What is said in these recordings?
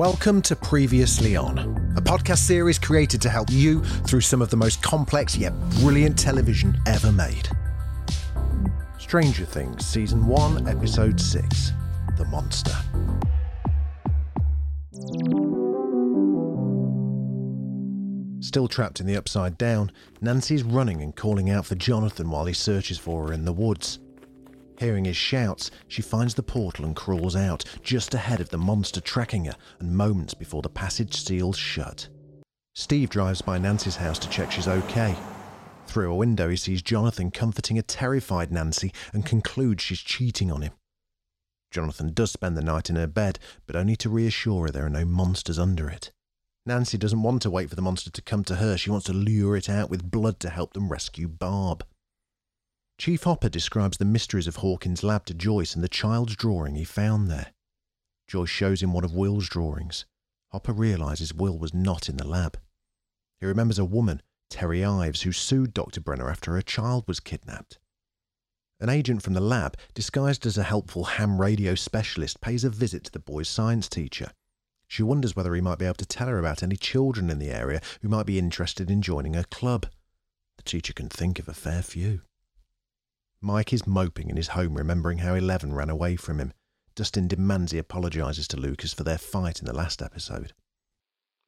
Welcome to Previously On, a podcast series created to help you through some of the most complex yet brilliant television ever made. Stranger Things, Season 1, Episode 6 The Monster. Still trapped in the upside down, Nancy's running and calling out for Jonathan while he searches for her in the woods. Hearing his shouts, she finds the portal and crawls out, just ahead of the monster tracking her, and moments before the passage seals shut. Steve drives by Nancy's house to check she's okay. Through a window, he sees Jonathan comforting a terrified Nancy and concludes she's cheating on him. Jonathan does spend the night in her bed, but only to reassure her there are no monsters under it. Nancy doesn't want to wait for the monster to come to her, she wants to lure it out with blood to help them rescue Barb. Chief Hopper describes the mysteries of Hawkins' lab to Joyce and the child's drawing he found there. Joyce shows him one of Will's drawings. Hopper realizes Will was not in the lab. He remembers a woman, Terry Ives, who sued Dr. Brenner after her child was kidnapped. An agent from the lab, disguised as a helpful ham radio specialist, pays a visit to the boy's science teacher. She wonders whether he might be able to tell her about any children in the area who might be interested in joining her club. The teacher can think of a fair few. Mike is moping in his home, remembering how Eleven ran away from him. Dustin demands he apologises to Lucas for their fight in the last episode.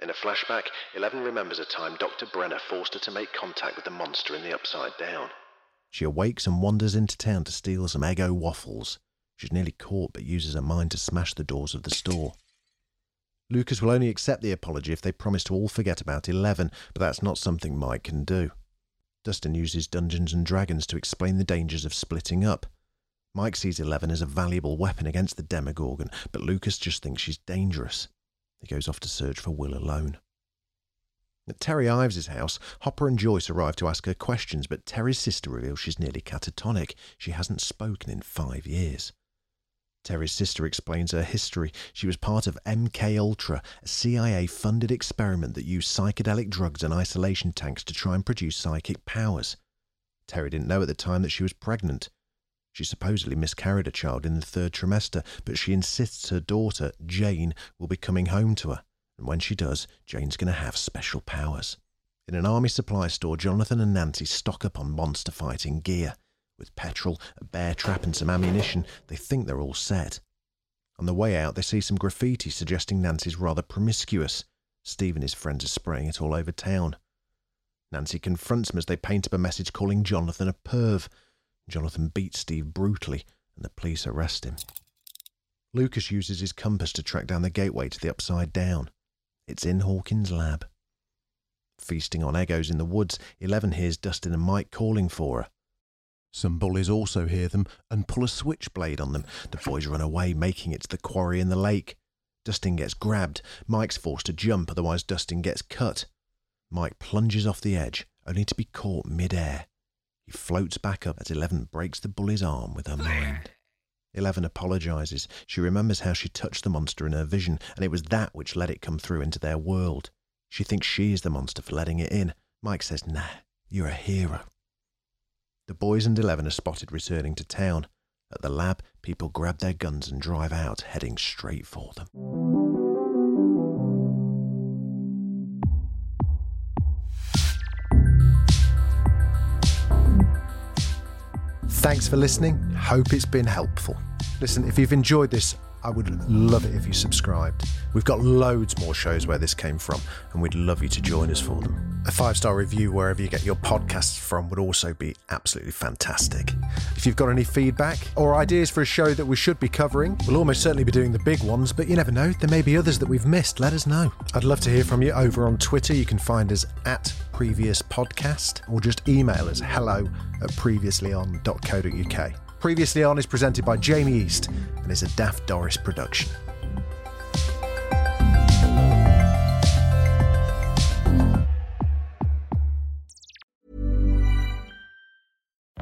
In a flashback, Eleven remembers a time Dr. Brenner forced her to make contact with the monster in the Upside Down. She awakes and wanders into town to steal some Eggo waffles. She's nearly caught but uses her mind to smash the doors of the store. Lucas will only accept the apology if they promise to all forget about Eleven, but that's not something Mike can do. Dustin uses Dungeons and Dragons to explain the dangers of splitting up. Mike sees Eleven as a valuable weapon against the Demogorgon, but Lucas just thinks she's dangerous. He goes off to search for Will alone. At Terry Ives's house, Hopper and Joyce arrive to ask her questions, but Terry's sister reveals she's nearly catatonic. She hasn't spoken in five years. Terry's sister explains her history. She was part of MK Ultra, a CIA-funded experiment that used psychedelic drugs and isolation tanks to try and produce psychic powers. Terry didn't know at the time that she was pregnant. She supposedly miscarried a child in the third trimester, but she insists her daughter, Jane, will be coming home to her. And when she does, Jane's going to have special powers. In an army supply store, Jonathan and Nancy stock up on monster fighting gear. With petrol, a bear trap, and some ammunition, they think they're all set. On the way out, they see some graffiti suggesting Nancy's rather promiscuous. Steve and his friends are spraying it all over town. Nancy confronts them as they paint up a message calling Jonathan a perv. Jonathan beats Steve brutally, and the police arrest him. Lucas uses his compass to track down the gateway to the Upside Down. It's in Hawkins' lab. Feasting on Eggos in the woods, Eleven hears Dustin and Mike calling for her. Some bullies also hear them and pull a switchblade on them. The boys run away, making it to the quarry in the lake. Dustin gets grabbed. Mike's forced to jump, otherwise, Dustin gets cut. Mike plunges off the edge, only to be caught mid-air. He floats back up as Eleven breaks the bully's arm with her mind. Eleven apologizes. She remembers how she touched the monster in her vision, and it was that which let it come through into their world. She thinks she is the monster for letting it in. Mike says, Nah, you're a hero. The boys and Eleven are spotted returning to town. At the lab, people grab their guns and drive out, heading straight for them. Thanks for listening. Hope it's been helpful. Listen, if you've enjoyed this, I would love it if you subscribed. We've got loads more shows where this came from, and we'd love you to join us for them. A five star review wherever you get your podcasts from would also be absolutely fantastic. If you've got any feedback or ideas for a show that we should be covering, we'll almost certainly be doing the big ones, but you never know, there may be others that we've missed. Let us know. I'd love to hear from you over on Twitter. You can find us at previous podcast or just email us hello at previouslyon.co.uk. Previously On is presented by Jamie East and is a Daft Doris production.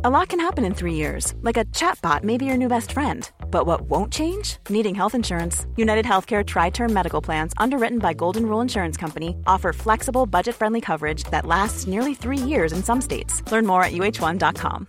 A lot can happen in three years, like a chatbot may be your new best friend. But what won't change? Needing health insurance. United Healthcare Tri Term Medical Plans, underwritten by Golden Rule Insurance Company, offer flexible, budget friendly coverage that lasts nearly three years in some states. Learn more at uh1.com.